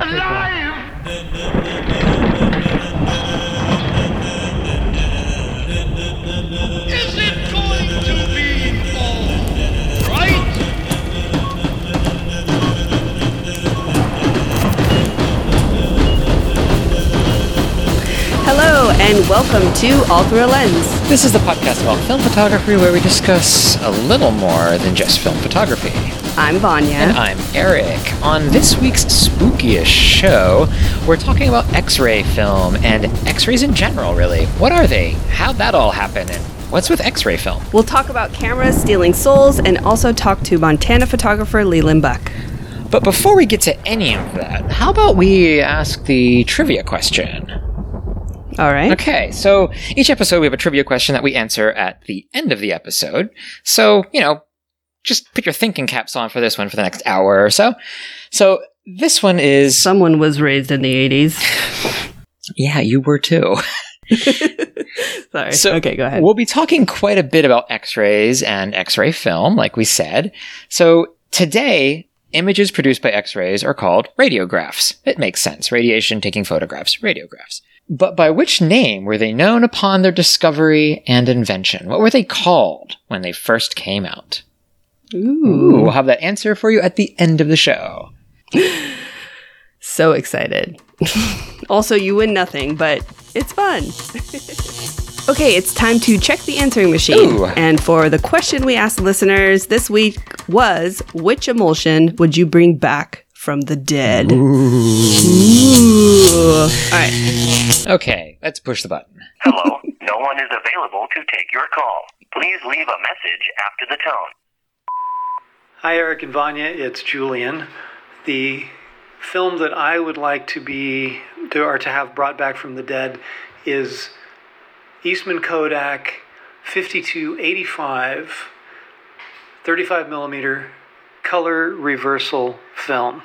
Alive! Is it going to be all right? Hello, and welcome to All Through a Lens. This is the podcast about film photography where we discuss a little more than just film photography. I'm Vanya. And I'm Eric. On this week's spookiest show, we're talking about X ray film and X rays in general, really. What are they? How'd that all happen? And what's with X ray film? We'll talk about cameras stealing souls and also talk to Montana photographer Leland Buck. But before we get to any of that, how about we ask the trivia question? All right. Okay, so each episode we have a trivia question that we answer at the end of the episode. So, you know, just put your thinking caps on for this one for the next hour or so. So, this one is. Someone was raised in the 80s. Yeah, you were too. Sorry. So, okay, go ahead. We'll be talking quite a bit about x rays and x ray film, like we said. So, today, images produced by x rays are called radiographs. It makes sense. Radiation taking photographs, radiographs. But by which name were they known upon their discovery and invention? What were they called when they first came out? Ooh, we'll have that answer for you at the end of the show. So excited. also, you win nothing, but it's fun. okay, it's time to check the answering machine. Ooh. And for the question we asked listeners this week was which emulsion would you bring back from the dead? Ooh. All right. Okay, let's push the button. Hello, no one is available to take your call. Please leave a message after the tone. Hi, Eric and Vanya. It's Julian. The film that I would like to be to, or to have brought back from the dead is Eastman Kodak 5285 35 millimeter color reversal film.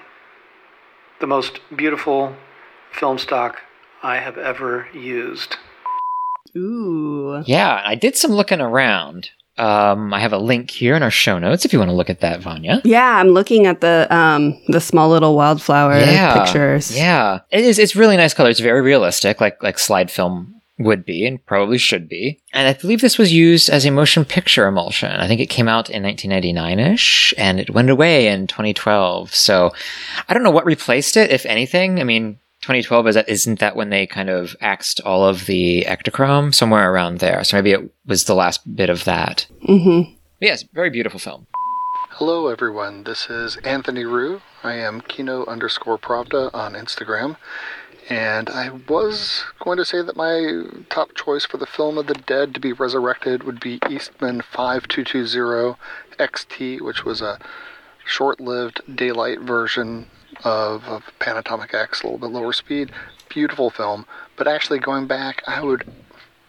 The most beautiful film stock I have ever used. Ooh. Yeah, I did some looking around. Um, I have a link here in our show notes if you want to look at that, Vanya. Yeah, I'm looking at the um the small little wildflower yeah, pictures. Yeah, it is. It's really nice color. It's very realistic, like like slide film would be and probably should be. And I believe this was used as a motion picture emulsion. I think it came out in 1999ish, and it went away in 2012. So I don't know what replaced it, if anything. I mean. 2012 is that isn't that when they kind of axed all of the Ektachrome somewhere around there? So maybe it was the last bit of that. Mm-hmm. Yes, very beautiful film. Hello, everyone. This is Anthony Rue. I am Kino underscore Pravda on Instagram. And I was going to say that my top choice for the film of the dead to be resurrected would be Eastman 5220 XT, which was a short lived daylight version of, of Panatomic X, a little bit lower speed. Beautiful film. But actually, going back, I would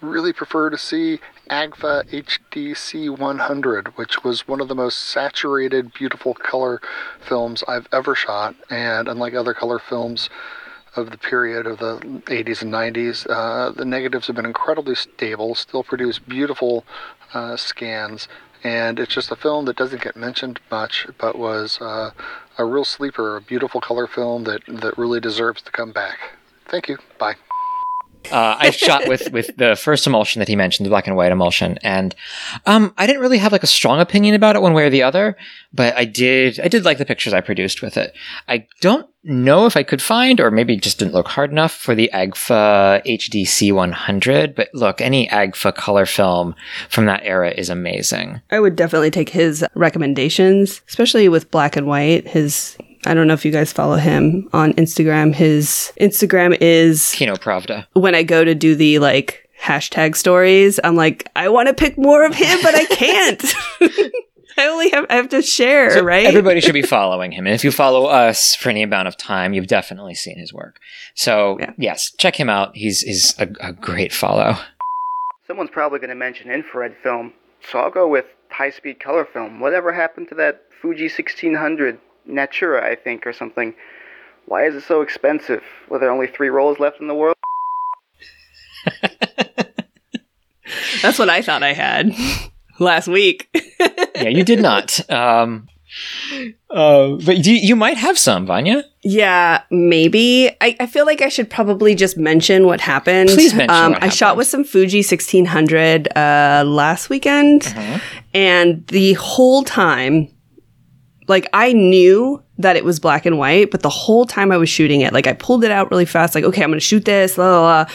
really prefer to see Agfa HDC 100, which was one of the most saturated, beautiful color films I've ever shot. And unlike other color films of the period of the 80s and 90s, uh, the negatives have been incredibly stable, still produce beautiful uh, scans. And it's just a film that doesn't get mentioned much, but was uh, a real sleeper, a beautiful color film that, that really deserves to come back. Thank you. Bye. Uh, I shot with with the first emulsion that he mentioned, the black and white emulsion, and um, I didn't really have like a strong opinion about it one way or the other, but I did I did like the pictures I produced with it. I don't know if I could find, or maybe just didn't look hard enough for the Agfa HDC 100. But look, any Agfa color film from that era is amazing. I would definitely take his recommendations, especially with black and white. His I don't know if you guys follow him on Instagram. His Instagram is Kino Pravda. when I go to do the like hashtag stories, I'm like, I want to pick more of him, but I can't. I only have I have to share, So right? Everybody should be following him. And if you follow us for any amount of time, you've definitely seen his work. So, Yeah. yes, check him out. He's, he's a, a great follow. Someone's probably going to mention infrared film, so I'll go with high speed color film. Whatever happened to that Fuji 1600 Natura, I think, or something? Why is it so expensive? Were there only three rolls left in the world? That's what I thought I had last week. yeah, you did not. Um, Uh, but you, you might have some, Vanya. Yeah, maybe. I, I feel like I should probably just mention what happened. Please mention Um, what I shot with some Fuji 1600 uh, last weekend, Mm-hmm. and the whole time, like I knew that it was black and white, but the whole time I was shooting it, like I pulled it out really fast, like okay, I'm going to shoot this, la la la,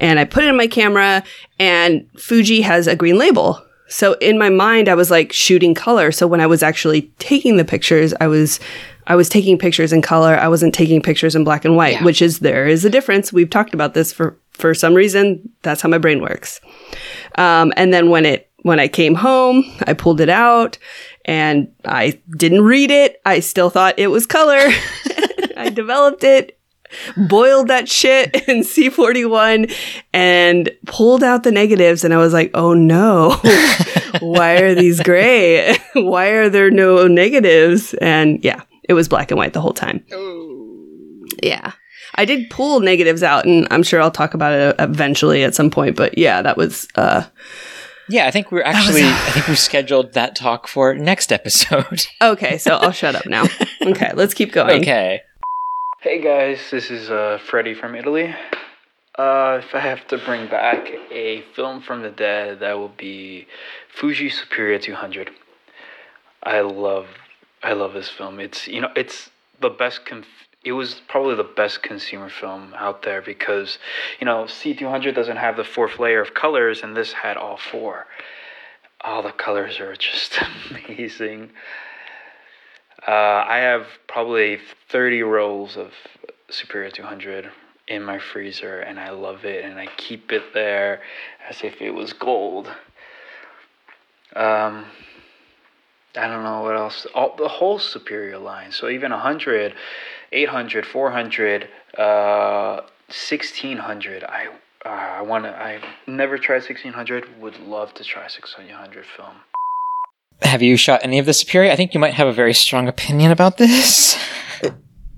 and I put it in my camera, and Fuji has a green label. So in my mind, I was like shooting color. So when I was actually taking the pictures, I was, I was taking pictures in color. I wasn't taking pictures in black and white, Yeah. which is there is a difference. We've talked about this for for some reason. That's how my brain works. Um, and then when it when I came home, I pulled it out and I didn't read it. I still thought it was color. I developed it, boiled that shit in C41 and pulled out the negatives and I was like, "Oh no. Why are these gray? Why are there no negatives?" And yeah, it was black and white the whole time. Yeah. I did pull negatives out and I'm sure I'll talk about it eventually at some point, but yeah, that was uh Yeah, I think we're actually. I think we scheduled that talk for next episode. Okay, so I'll shut up now. Okay, let's keep going. okay. Hey guys, this is uh, Freddie from Italy. Uh, if I have to bring back a film from the dead, that will be Fuji Superior 200. I love, I love this film. It's you know, it's the best. Conf- it was probably the best consumer film out there because, you know, C200 doesn't have the fourth layer of colors, and this had all four. All the colors are just amazing. Uh, I have probably 30 rolls of Superior 200 in my freezer, and I love it, and I keep it there as if it was gold. Um, I don't know what else. All the whole Superior line. So even 100, 800, 400, uh, 1600. I uh, I want to. I've never tried 1600. Would love to try 1600 film. Have you shot any of the Superior? I think you might have a very strong opinion about this.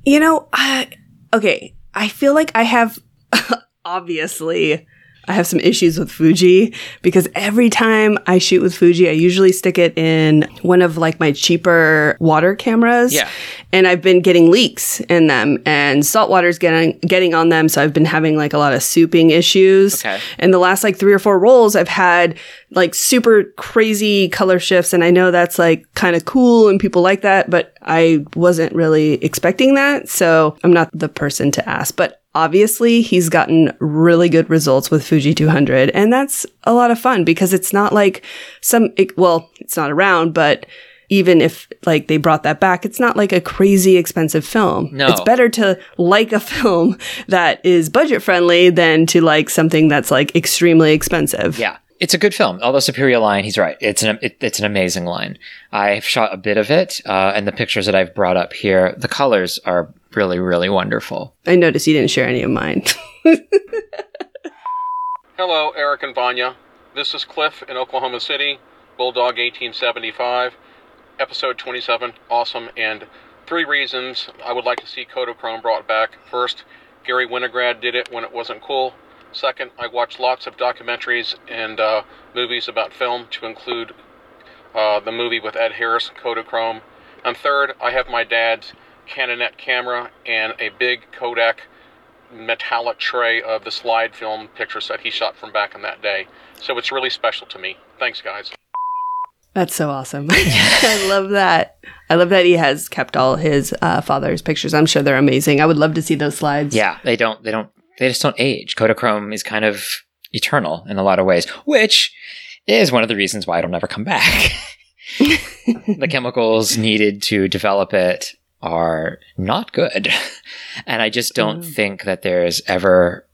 You know, I, okay, I feel like I have obviously I have some issues with Fuji because every time I shoot with Fuji, I usually stick it in one of like my cheaper water cameras. Yeah. And I've been getting leaks in them and salt water's getting getting on them, so I've been having like a lot of souping issues. Okay. And the last like three or four rolls, I've had like super crazy color shifts. And I know that's like kind of cool and people like that, but I wasn't really expecting that. So I'm not the person to ask. But obviously, he's gotten really good results with Fuji 200. And that's a lot of fun because it's not like some, it, well, it's not around, but even if like they brought that back, it's not like a crazy expensive film. No. It's better to like a film that is budget friendly than to like something that's like extremely expensive. Yeah. It's a good film. Although Superior line, he's right. It's an it, it's an amazing line. I've shot a bit of it, uh, and the pictures that I've brought up here, the colors are really really wonderful. I noticed you didn't share any of mine. Hello, Eric and Vanya. This is Cliff in Oklahoma City, Bulldog 1875, episode 27. Awesome, and three reasons I would like to see Kodachrome brought back. First, Garry Winogrand did it when it wasn't cool. Second, I watched lots of documentaries and uh, movies about film, to include uh, the movie with Ed Harris, Kodachrome. And third, I have my dad's Canonet camera and a big Kodak metallic tray of the slide film pictures that he shot from back in that day. So it's really special to me. Thanks, guys. That's so awesome. I love that. I love that he has kept all his uh, father's pictures. I'm sure they're amazing. I would love to see those slides. Yeah, they don't they don't they just don't age. Kodachrome is kind of eternal in a lot of ways, which is one of the reasons why it'll never come back. the chemicals needed to develop it are not good. And I just don't mm. think that there's ever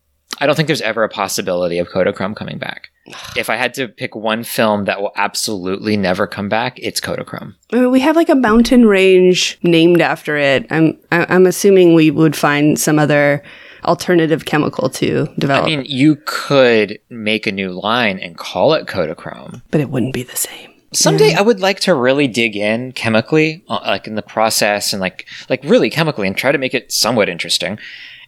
I don't think there's ever a possibility of Kodachrome coming back. If I had to pick one film that will absolutely never come back, it's Kodachrome. I mean, we have like a mountain range named after it. I'm I'm assuming we would find some other alternative chemical to develop, I mean, you could make a new line and call it Kodachrome. but it wouldn't be the same. Someday I would like to really dig in chemically, uh, like in the process and like like really chemically and try to make it somewhat interesting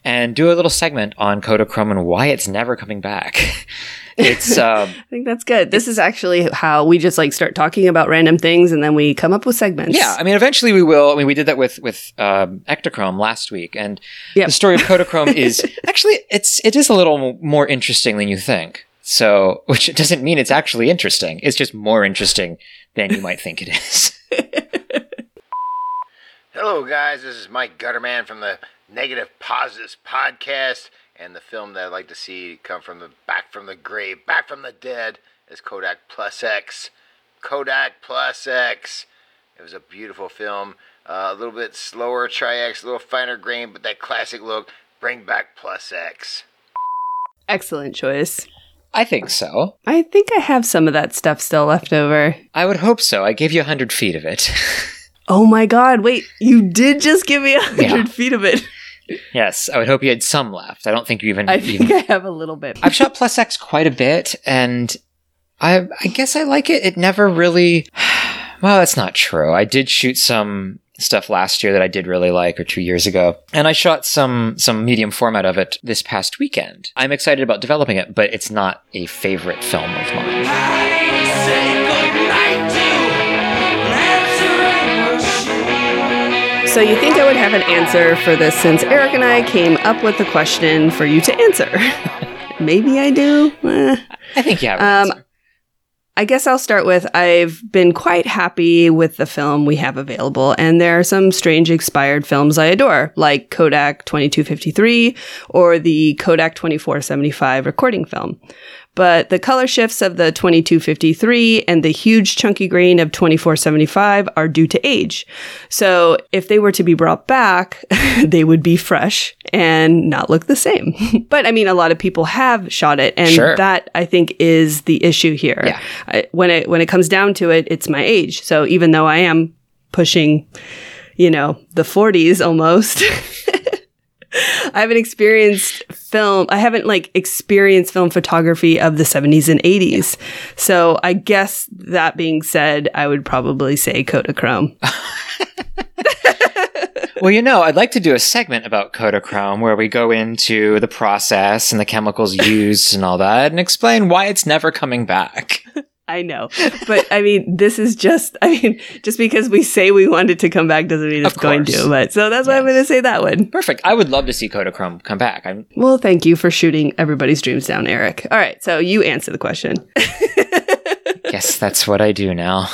and do a little segment on Kodachrome and why it's never coming back. it's um, I think that's good. This is actually how we just like start talking about random things and then we come up with segments. yeah. I mean, eventually we will. I mean, we did that with with um, Ektachrome last week, and Yep. the story of Kodachrome is actually it's it is a little more interesting than you think. So, which doesn't mean it's actually interesting. It's just more interesting than you might think it is. Hello, guys. This is Mike Gutterman from the Negative Positives podcast, and the film that I'd like to see come from the back from the grave, back from the dead, is Kodak Plus X. Kodak Plus X. It was a beautiful film, uh, a little bit slower tri-X, a little finer grain, but that classic look. Bring back Plus X. Excellent choice. I think so. I think I have some of that stuff still left over. I would hope so. I gave you a hundred feet of it. Oh my god, wait, you did just give me a hundred Yeah. feet of it. yes, I would hope you had some left. I don't think you even. I even think I have a little bit. I've shot Plus X quite a bit, and I I guess I like it. It never really. Well, that's not true. I did shoot some stuff last year that I did really like, or two years ago, and I shot some some medium format of it this past weekend. I'm excited about developing it, but it's not a favorite film of mine. So you think I would have an answer for this since Eric and I came up with the question for you to answer? Maybe I do. Eh. I think you have. Um. I guess I'll start with I've been quite happy with the film we have available, and there are some strange expired films I adore, like Kodak 2253 or the Kodak 2475 recording film. But the color shifts of the 2253 and the huge chunky grain of 2475 are due to age. So if they were to be brought back, they would be fresh and not look the same. but I mean, a lot of people have shot it, and Sure. that I think is the issue here. Yeah. I, when it when it comes down to it, it's my age. So even though I am pushing, you know, the 40s almost. I haven't experienced film. I haven't like experienced film photography of the 70s and 80s. So I guess that being said, I would probably say Kodachrome. Well, you know, I'd like to do a segment about Kodachrome where we go into the process and the chemicals used and all that and explain why it's never coming back. I know. But I mean, this is just, I mean, just because we say we want it to come back doesn't mean it's going to. But so that's why I'm going to say that one. Perfect. I would love to see Kodachrome come back. I'm, Well, thank you for shooting everybody's dreams down, Eric. All right. So you answer the question. guess that's what I do now.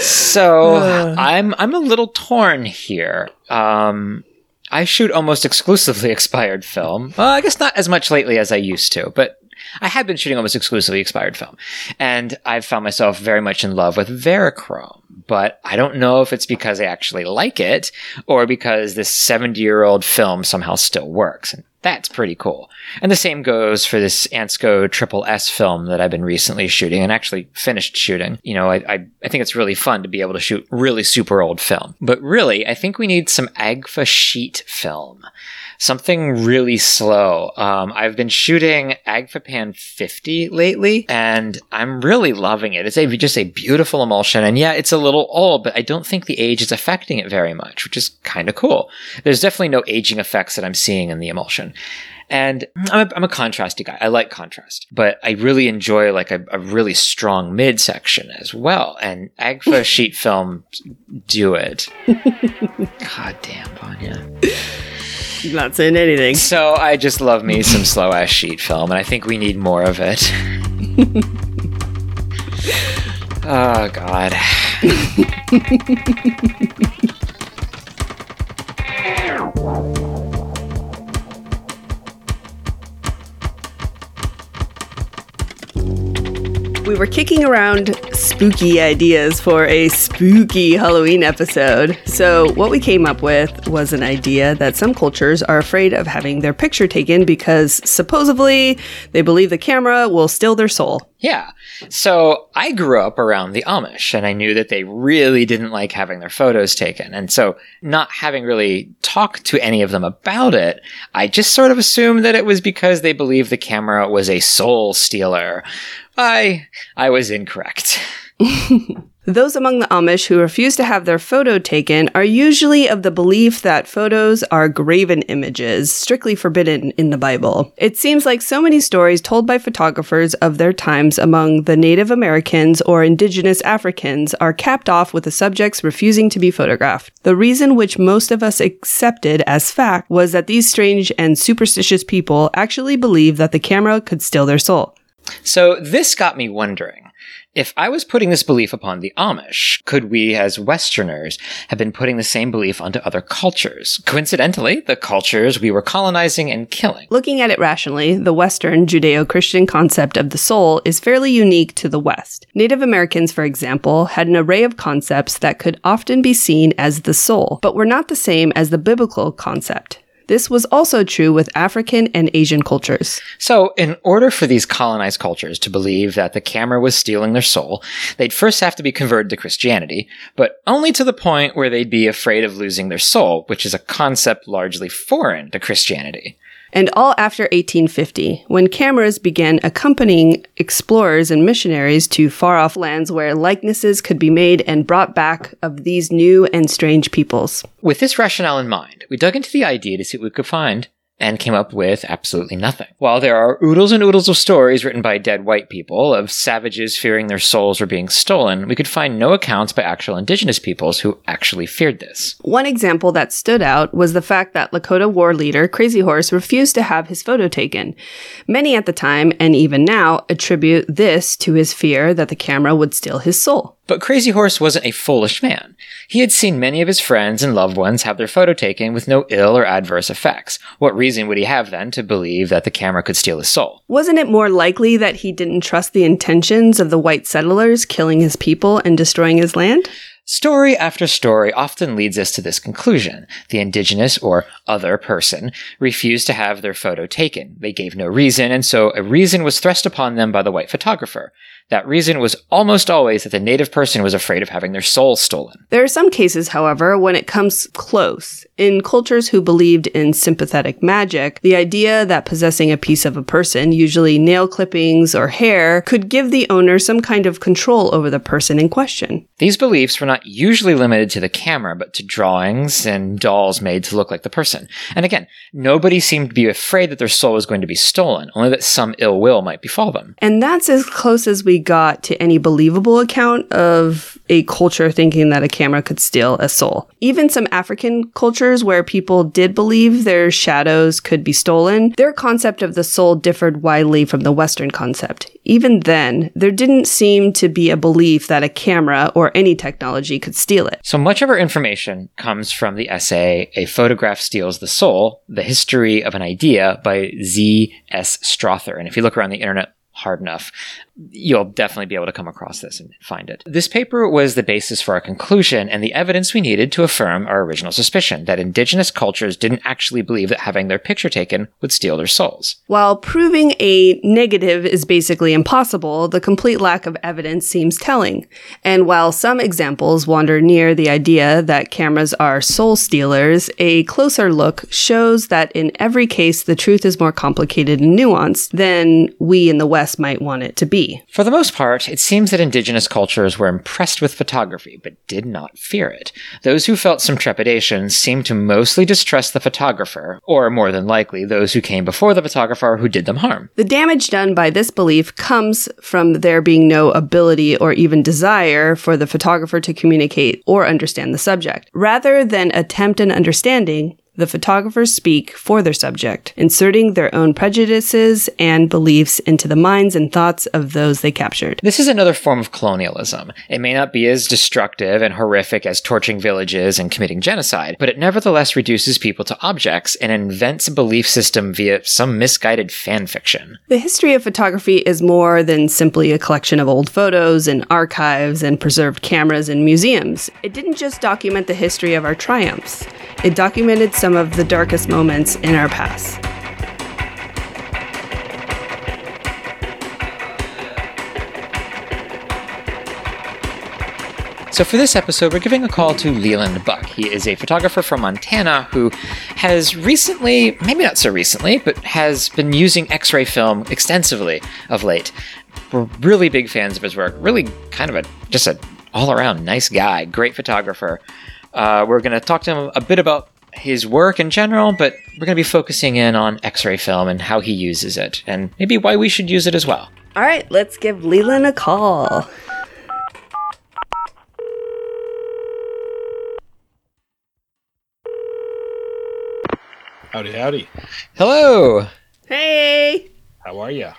So I'm I'm a little torn here. Um, I shoot almost exclusively expired film. Well, I guess not as much lately as I used to, but I have been shooting almost exclusively expired film, and I've found myself very much in love with Verichrome. But I don't know if it's because I actually like it or because this 70 year old film somehow still works. And that's pretty cool. And the same goes for this Ansco Triple S film that I've been recently shooting and actually finished shooting. You know, I, I, I think it's really fun to be able to shoot really super old film. But really, I think we need some Agfa sheet film. Something really slow. Um, I've been shooting Agfapan 50 lately, and I'm really loving it. It's a, just a beautiful emulsion, and yeah, it's a little old, but I don't think the age is affecting it very much, which is kind of cool. There's definitely no aging effects that I'm seeing in the emulsion. And I'm a, I'm a contrasty guy. I like contrast, but I really enjoy like a, a really strong midsection as well. And Agfa sheet film do it. God damn, Vanya. Not saying anything. So I just love me some slow ass sheet film, and I think we need more of it. oh God. were kicking around spooky ideas for a spooky Halloween episode. So, what we came up with was an idea that some cultures are afraid of having their picture taken because supposedly they believe the camera will steal their soul. Yeah. So I grew up around the Amish and I knew that they really didn't like having their photos taken. And so not having really talked to any of them about it, I just sort of assumed that it was because they believed the camera was a soul stealer. I, I was incorrect. Those among the Amish who refuse to have their photo taken are usually of the belief that photos are graven images, strictly forbidden in the Bible. It seems like so many stories told by photographers of their times among the Native Americans or indigenous Africans are capped off with the subjects refusing to be photographed. The reason which most of us accepted as fact was that these strange and superstitious people actually believed that the camera could steal their soul. So this got me wondering. If I was putting this belief upon the Amish, could we as Westerners have been putting the same belief onto other cultures? Coincidentally, the cultures we were colonizing and killing. Looking at it rationally, the Western Judeo Christian concept of the soul is fairly unique to the West. Native Americans, for example, had an array of concepts that could often be seen as the soul, but were not the same as the biblical concept. This was also true with African and Asian cultures. So, in order for these colonized cultures to believe that the camera was stealing their soul, they'd first have to be converted to Christianity, but only to the point where they'd be afraid of losing their soul, which is a concept largely foreign to Christianity and all after 1850, when cameras began accompanying explorers and missionaries to far off lands where likenesses could be made and brought back of these new and strange peoples. With this rationale in mind, we dug into the idea to see what we could find and came up with absolutely nothing. While there are oodles and oodles of stories written by dead white people of savages fearing their souls were being stolen, we could find no accounts by actual indigenous peoples who actually feared this. One example that stood out was the fact that Lakota war leader Crazy Horse refused to have his photo taken. Many at the time, and even now, attribute this to his fear that the camera would steal his soul. But Crazy Horse wasn't a foolish man. He had seen many of his friends and loved ones have their photo taken with no ill or adverse effects. What reason would he have then to believe that the camera could steal his soul? Wasn't it more likely that he didn't trust the intentions of the white settlers killing his people and destroying his land? Story after story often leads us to this conclusion. The indigenous or other person refused to have their photo taken. They gave no reason, and so a reason was thrust upon them by the white photographer. That reason was almost always that the native person was afraid of having their soul stolen. There are some cases, however, when it comes close. In cultures who believed in sympathetic magic, the idea that possessing a piece of a person, usually nail clippings or hair, could give the owner some kind of control over the person in question. These beliefs were not usually limited to the camera, but to drawings and dolls made to look like the person. And again, nobody seemed to be afraid that their soul was going to be stolen, only that some ill will might befall them. And that's as close as we got to any believable account of a culture thinking that a camera could steal a soul. Even some African cultures where people did believe their shadows could be stolen, their concept of the soul differed widely from the Western concept. Even then, there didn't seem to be a belief that a camera or any technology could steal it. So much of our information comes from the essay A Photograph Steals the Soul The History of an Idea by Z. S. Strother. And if you look around the internet, hard enough, you'll definitely be able to come across this and find it. This paper was the basis for our conclusion and the evidence we needed to affirm our original suspicion that indigenous cultures didn't actually believe that having their picture taken would steal their souls. While proving a negative is basically impossible, the complete lack of evidence seems telling. And while some examples wander near the idea that cameras are soul stealers, a closer look shows that in every case the truth is more complicated and nuanced than we in the West might want it to be. For the most part, it seems that indigenous cultures were impressed with photography, but did not fear it. Those who felt some trepidation seemed to mostly distrust the photographer, or more than likely, those who came before the photographer who did them harm. The damage done by this belief comes from there being no ability or even desire for the photographer to communicate or understand the subject. Rather than attempt an understanding, the photographers speak for their subject, inserting their own prejudices and beliefs into the minds and thoughts of those they captured. This is another form of colonialism. It may not be as destructive and horrific as torching villages and committing genocide, but it nevertheless reduces people to objects and invents a belief system via some misguided fan fiction. The history of photography is more than simply a collection of old photos and archives and preserved cameras in museums. It didn't just document the history of our triumphs. It documented some of the darkest moments in our past. So, for this episode, we're giving a call to Leland Buck. He is a photographer from Montana who has recently, maybe not so recently, but has been using X ray film extensively of late. We're really big fans of his work, really kind of a just a all around nice guy, great photographer. Uh, we're going to talk to him a bit about his work in general, but we're going to be focusing in on X ray film and how he uses it, and maybe why we should use it as well. All right, let's give Leland a call. Howdy, howdy. Hello. Hey. How are you?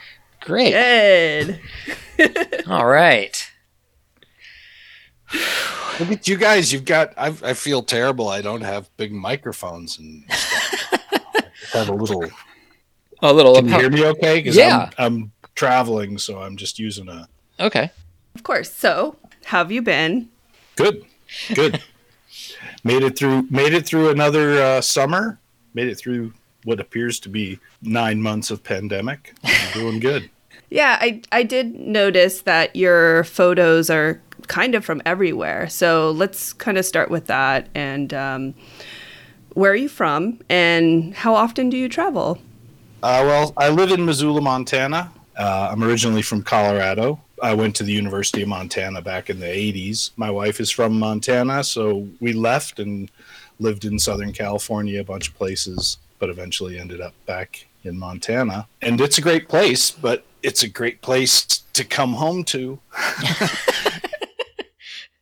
Great. Good. All right. Look at you guys. You've got. I, I feel terrible. I don't have big microphones and stuff. I have a little. A little. Can you hear me okay? Because Yeah. I'm, I'm traveling, so I'm just using a. Okay. Of course. So, how have you been? Good, good. made it through. Made it through another uh, summer. Made it through what appears to be nine months of pandemic. I'm doing good. Yeah, I I did notice that your photos are kind of from everywhere. So let's kind of start with that. And um, where are you from? And how often do you travel? Uh, well, I live in Missoula, Montana. Uh, I'm originally from Colorado. I went to the University of Montana back in the 80s. My wife is from Montana, so we left and lived in Southern California, a bunch of places, but eventually ended up back in Montana. And it's a great place, but it's a great place to come home to.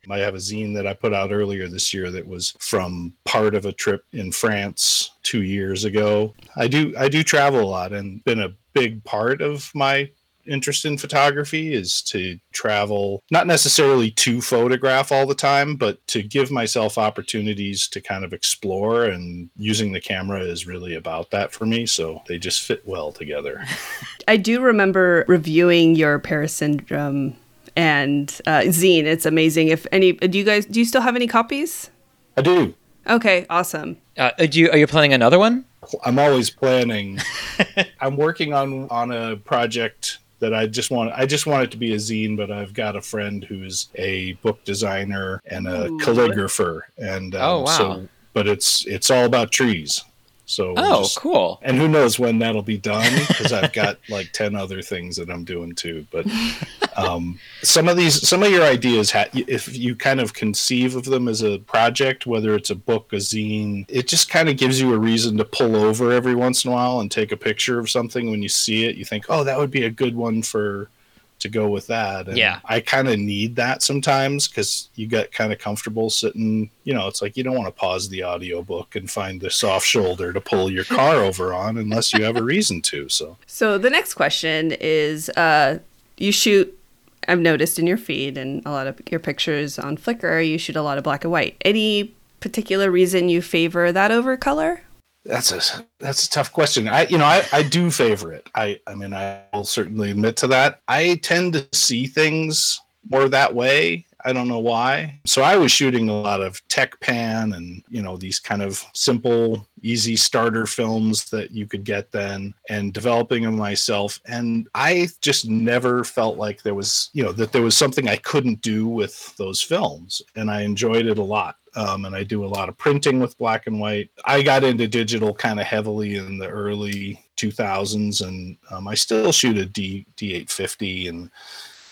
I have a zine that I put out earlier this year that was from part of a trip in France two years ago. I do I do travel a lot and been a big part of my interest in photography is to travel not necessarily to photograph all the time but to give myself opportunities to kind of explore and using the camera is really about that for me so they just fit well together I do remember reviewing your Paris Syndrome and uh, zine. It's amazing. If any, do you guys do you still have any copies? I do. Okay, awesome. Uh, do you, are you planning another one? I'm always planning. I'm working on on a project that I just want. I just want it to be a zine, but I've got a friend who's a book designer and a Ooh. calligrapher, and um, Oh, wow. So, but it's it's all about trees. So Oh, just- cool. And who knows when that'll be done? Because I've got like ten other things that I'm doing too. But um, some of these, some of your ideas, ha- if you kind of conceive of them as a project, whether it's a book, a zine, it just kind of gives you a reason to pull over every once in a while and take a picture of something. When you see it, you think, "Oh, that would be a good one for." To go with that, and Yeah. I kind of need that sometimes because you get kind of comfortable sitting. You know, it's like you don't want to pause the audiobook and find the soft shoulder to pull your car over on unless you have a reason to. So So the next question is, uh, you shoot. I've noticed in your feed and a lot of your pictures on Flickr, you shoot a lot of black and white. Any particular reason you favor that over color? That's a that's a tough question. I you know I, I do favor it. I I mean I will certainly admit to that. I tend to see things more that way. I don't know why. So I was shooting a lot of tech pan and you know these kind of simple, easy starter films that you could get then, and developing them myself. And I just never felt like there was you know that there was something I couldn't do with those films, and I enjoyed it a lot um, and I do a lot of printing with black and white. I got into digital kind of heavily in the early 2000s, and um, I still shoot a D D850, and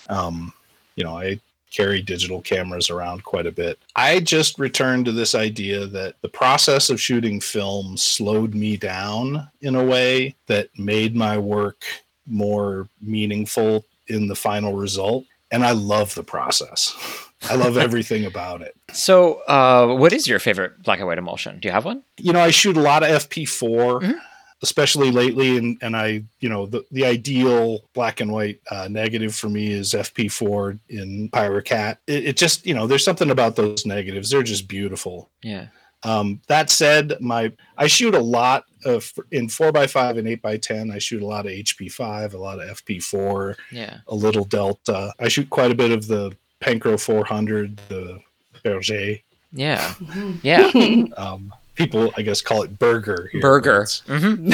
um, you know I carry digital cameras around quite a bit. I just returned to this idea that the process of shooting film slowed me down in a way that made my work more meaningful in the final result. And I love the process. I love everything about it. So, uh, what is your favorite black and white emulsion? Do you have one? you know, I shoot a lot of FP4, especially lately, and and I, you know, the the ideal black and white uh, negative for me is FP4 in Pyrocat. It, it just, you know, there's something about those negatives; they're just beautiful. Yeah. Um, that said, my I shoot a lot of in four x five and eight x ten. I shoot a lot of HP five, a lot of FP4, Yeah. a little Delta. I shoot quite a bit of the Pancro 400, the Bergger. Yeah. Yeah. um, people, I guess, call it burger. Here, burger. Mm-hmm.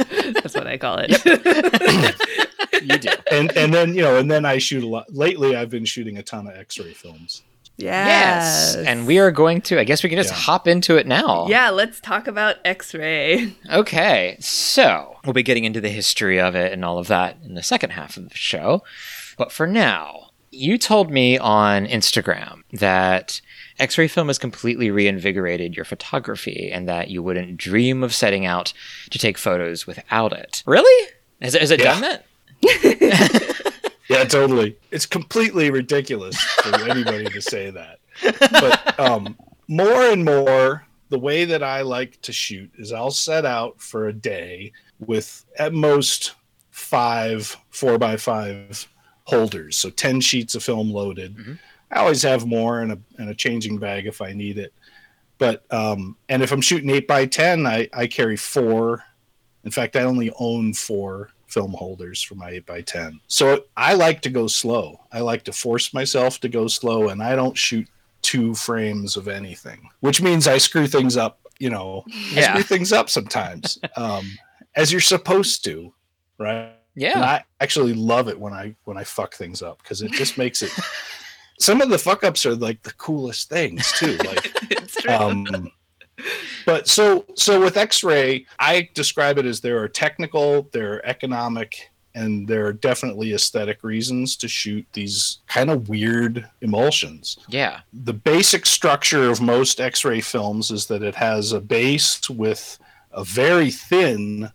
That's what I call it. you do. and and then you know, and then I shoot a lot. Lately, I've been shooting a ton of X-ray films. Yes. And we are going to, I guess we can just hop into it now. Yeah, let's talk about X-ray. Okay, so we'll be getting into the history of it and all of that in the second half of the show. But for now, You told me on Instagram that X ray film has completely reinvigorated your photography and that you wouldn't dream of setting out to take photos without it. Really? Has, it- has it done Yeah. that? Yeah, totally. It's completely ridiculous for anybody to say that. But um, more and more, the way that I like to shoot is I'll set out for a day with at most five four by five holders, so ten sheets of film loaded. I always have more in a in a changing bag if I need it. But um, and if I'm shooting eight by ten, I, I carry four. In fact, I only own four film holders for my 8 by 10 So I like to go slow. I like to force myself to go slow, and I don't shoot two frames of anything, which means I screw things up. You know, I screw things up sometimes, um, as you're supposed to, right? Yeah. And I actually love it when I when I fuck things up because it just makes it. Some of the fuck ups are like the coolest things too. Like, um, but so so with X-ray, I describe it as there are technical, there are economic, and there are definitely aesthetic reasons to shoot these kind of weird emulsions. Yeah. The basic structure of most X-ray films is that it has a base with a very thin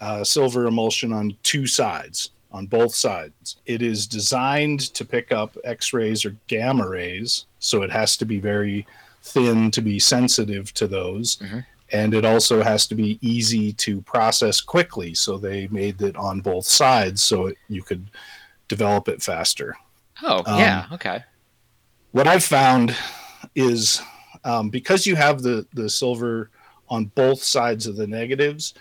uh, silver emulsion on two sides, on both sides. It is designed to pick up X rays or gamma rays, so it has to be very thin to be sensitive to those. And it also has to be easy to process quickly, so they made it on both sides so it, you could develop it faster. Oh, Um, yeah. Okay. What I've found is um, because you have the the silver on both sides of the negatives,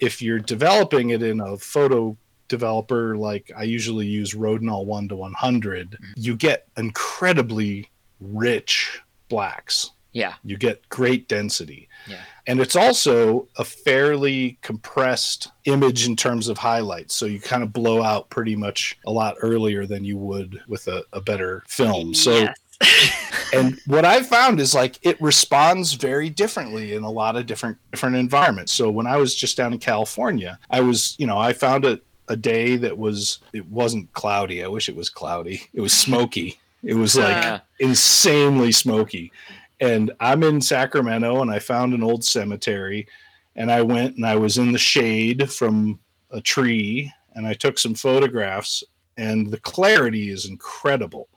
if you're developing it in a photo developer like I usually use Rodinal 1 to 100, mm-hmm. you get incredibly rich blacks. Yeah. You get great density. Yeah. And it's also a fairly compressed image in terms of highlights. So you kind of blow out pretty much a lot earlier than you would with a, a better film. So and what I've found is like it responds very differently in a lot of different different environments. So when I was just down in California, I was, you know, I found a, a day that was it wasn't cloudy. I wish it was cloudy. It was smoky. It was like insanely smoky. And I'm in Sacramento and I found an old cemetery and I went and I was in the shade from a tree and I took some photographs and the clarity is incredible.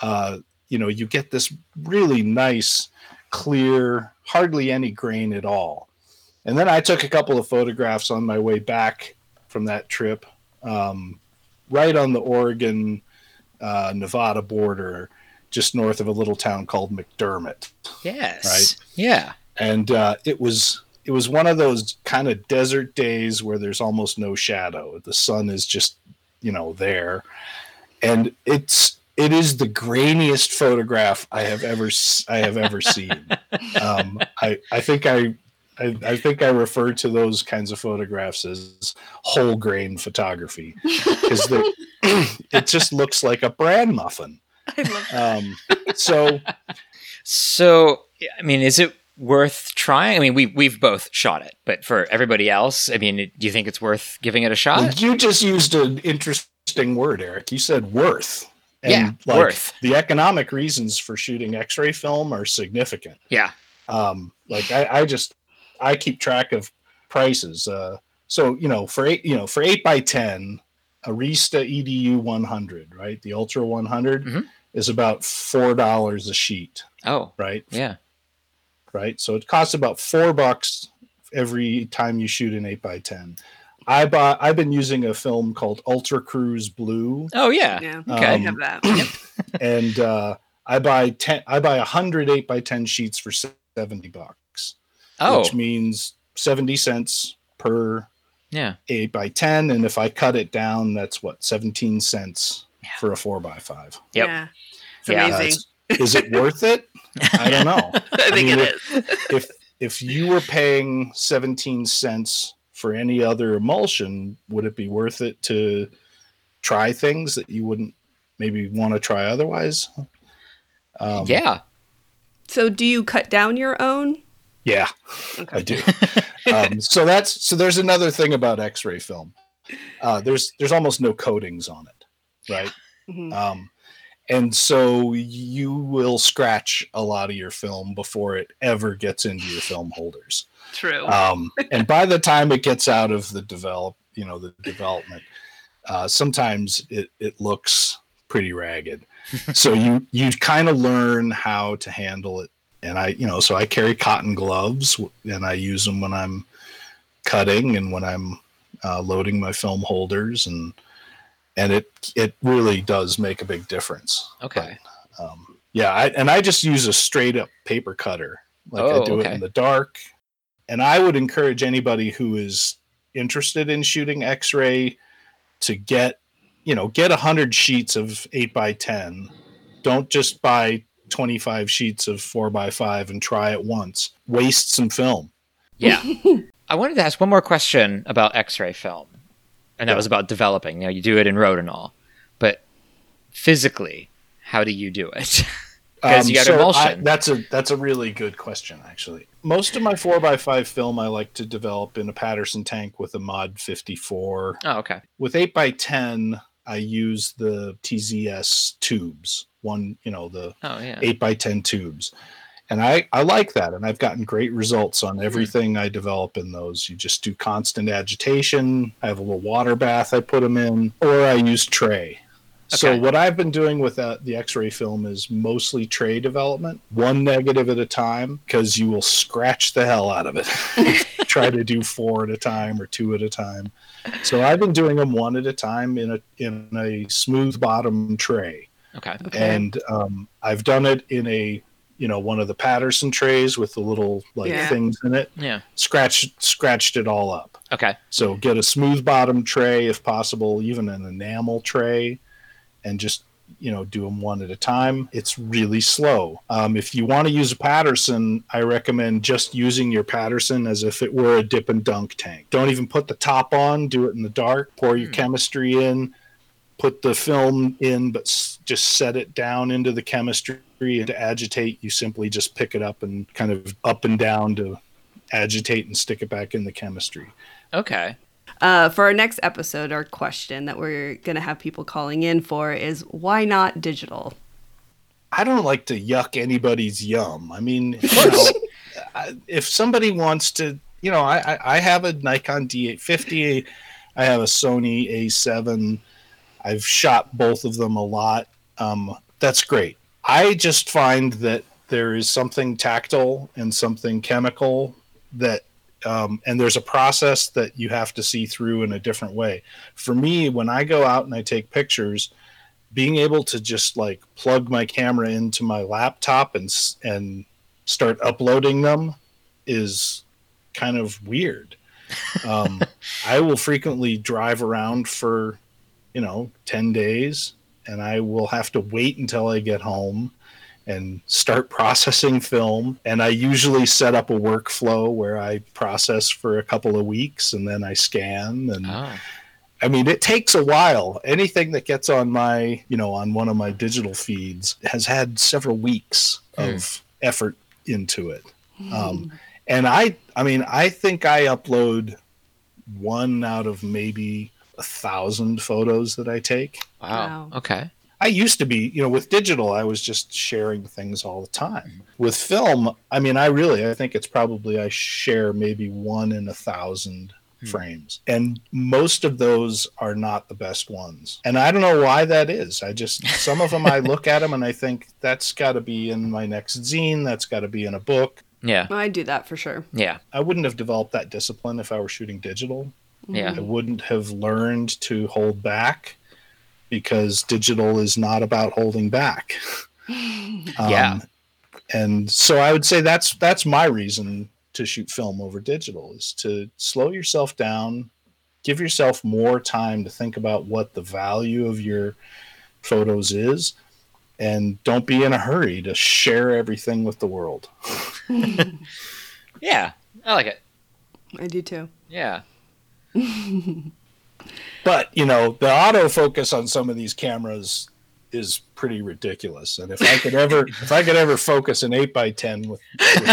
Uh, you know, you get this really nice, clear, hardly any grain at all. And then I took a couple of photographs on my way back from that trip, um, right on the Oregon uh, Nevada border, just north of a little town called McDermitt Yes. Right. Yeah. and uh, it was it was one of those kind of desert days where there's almost no shadow. The sun is just you know there, and it's it is the grainiest photograph I have ever I have ever seen. um, I I think I. I, I think I refer to those kinds of photographs as whole grain photography because it just looks like a bran muffin. Um, so So, I mean, is it worth trying? I mean, we we've both shot it, but for everybody else, I mean, do you think it's worth giving it a shot? You just used an interesting word, Eric. You said worth. Yeah, worth. The economic reasons for shooting X-ray film are significant. Yeah. Um, like I, I just I keep track of prices. Uh, so you know, for eight, you know, for eight by ten, Arista EDU 100, right? The Ultra 100 is about four dollars a sheet. Oh, right. Yeah. Right. So it costs about four bucks every time you shoot an eight by ten. I bought. I've been using a film called Ultra Cruz Blue. Oh yeah. Yeah. Okay. I have that. and uh, I buy ten. I buy a hundred eight by ten sheets for seventy bucks. Oh. which means seventy cents per Yeah. eight by ten, and if I cut it down, that's what seventeen cents for a four by five. Yep. Yeah. It's Yeah. amazing. That's- is it worth it? I don't know. I think mean, it if, If if you were paying seventeen cents for any other emulsion, would it be worth it to try things that you wouldn't maybe want to try otherwise? Um, yeah. So, do you cut down your own? Yeah, I do. um, so that's so. There's another thing about X-ray film. Uh, there's there's almost no coatings on it, right? Mhm. Um, And so you will scratch a lot of your film before it ever gets into your film holders. True. Um, and by the time it gets out of the develop, you know, the development, uh, sometimes it, it looks pretty ragged. so you you kind of learn how to handle it. And I, you know, so I carry cotton gloves and I use them when I'm cutting and when I'm uh, loading my film holders and and it it really does make a big difference. Okay. Um, yeah, I, and I just use a straight up paper cutter. Like I Oh, do it in the dark. And I would encourage anybody who is interested in shooting X-ray to get, you know, get a hundred sheets of eight by ten. Don't just buy twenty-five sheets of four by five and try it once. Waste some film. Yeah. I wanted to ask one more question about X-ray film, and that was about developing. You know, you do it in Rodinal, but physically, how do you do it? Because you got Um, so emulsion. I- that's a that's a really good question, actually. Most of my four x five film I like to develop in a Paterson tank with a Mod fifty four. oh, okay. With eight x ten, I use the TZS tubes. One, you know, the Oh, yeah. eight by ten tubes, and I I like that, and I've gotten great results on everything I develop in those. You just do constant agitation. I have a little water bath I put them in, or I use tray. So what I've been doing with uh, the X-ray film is mostly tray development, one negative at a time, because you will scratch the hell out of it. Try to do four at a time or two at a time. So I've been doing them one at a time in a in a smooth bottom tray, Okay. and um, I've done it in a you know one of the Paterson trays with the little like Yeah. things in it. Yeah. Scratched scratched it all up. Okay. So get a smooth bottom tray if possible, even an enamel tray, and just you know do them one at a time. It's really slow. Um, if you want to use a Paterson, I recommend just using your Paterson as if it were a dip and dunk tank. Don't even put the top on. Do it in the dark. Pour your chemistry in. Put the film in, but s- just set it down into the chemistry. And to agitate, you simply just pick it up and kind of up and down to agitate and stick it back in the chemistry. Okay. Uh, for our next episode, our question that we're going to have people calling in for is why not digital? I don't like to yuck anybody's yum. I mean, you know, if somebody wants to, you know, I, I, I have a Nikon D850, I have a Sony A7. I've shot both of them a lot. Um, that's great. I just find that there is something tactile and something chemical that, um, and there's a process that you have to see through in a different way. For me, when I go out and I take pictures, being able to just like plug my camera into my laptop and and start uploading them is kind of weird. Um, I will frequently drive around for you know 10 days and I will have to wait until I get home and start processing film and I usually set up a workflow where I process for a couple of weeks and then I scan and Oh. I mean, it takes a while. Anything that gets on my, you know, on one of my digital feeds has had several weeks hmm. of effort into it. Hmm. Um, and I, I mean, I think I upload one out of maybe a thousand photos that I take. Wow. Okay. I used to be, you know, with digital, I was just sharing things all the time. With film, I mean, I really, I think it's probably I share maybe one in a thousand hmm. frames. And most of those are not the best ones. And I don't know why that is. I just, some of them I look at them and I think that's got to be in my next zine, that's got to be in a book. Yeah. I do that for sure. Yeah. I wouldn't have developed that discipline if I were shooting digital. Yeah. I wouldn't have learned to hold back because digital is not about holding back. Um, yeah. And so I would say that's that's my reason to shoot film over digital is to slow yourself down, give yourself more time to think about what the value of your photos is and don't be in a hurry to share everything with the world. Yeah. I like it. I do too. Yeah. But you know, the autofocus on some of these cameras is pretty ridiculous. And if I could ever, if I could ever focus an eight by ten with, with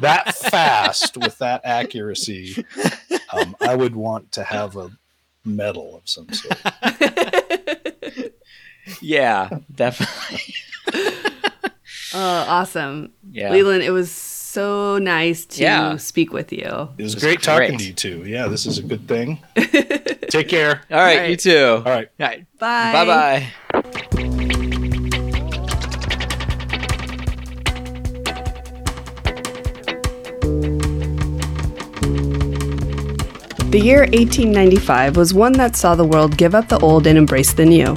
that fast with that accuracy, um, I would want to have a medal of some sort. Yeah, definitely. Oh, awesome. Yeah. Leland, it was so nice to Yeah. speak with you. It was, was great talking great. to you too. Yeah, this is a good thing. Take care. All right, Right. you too. All right. All right. Bye. Bye bye. The year 1895 was one that saw the world give up the old and embrace the new.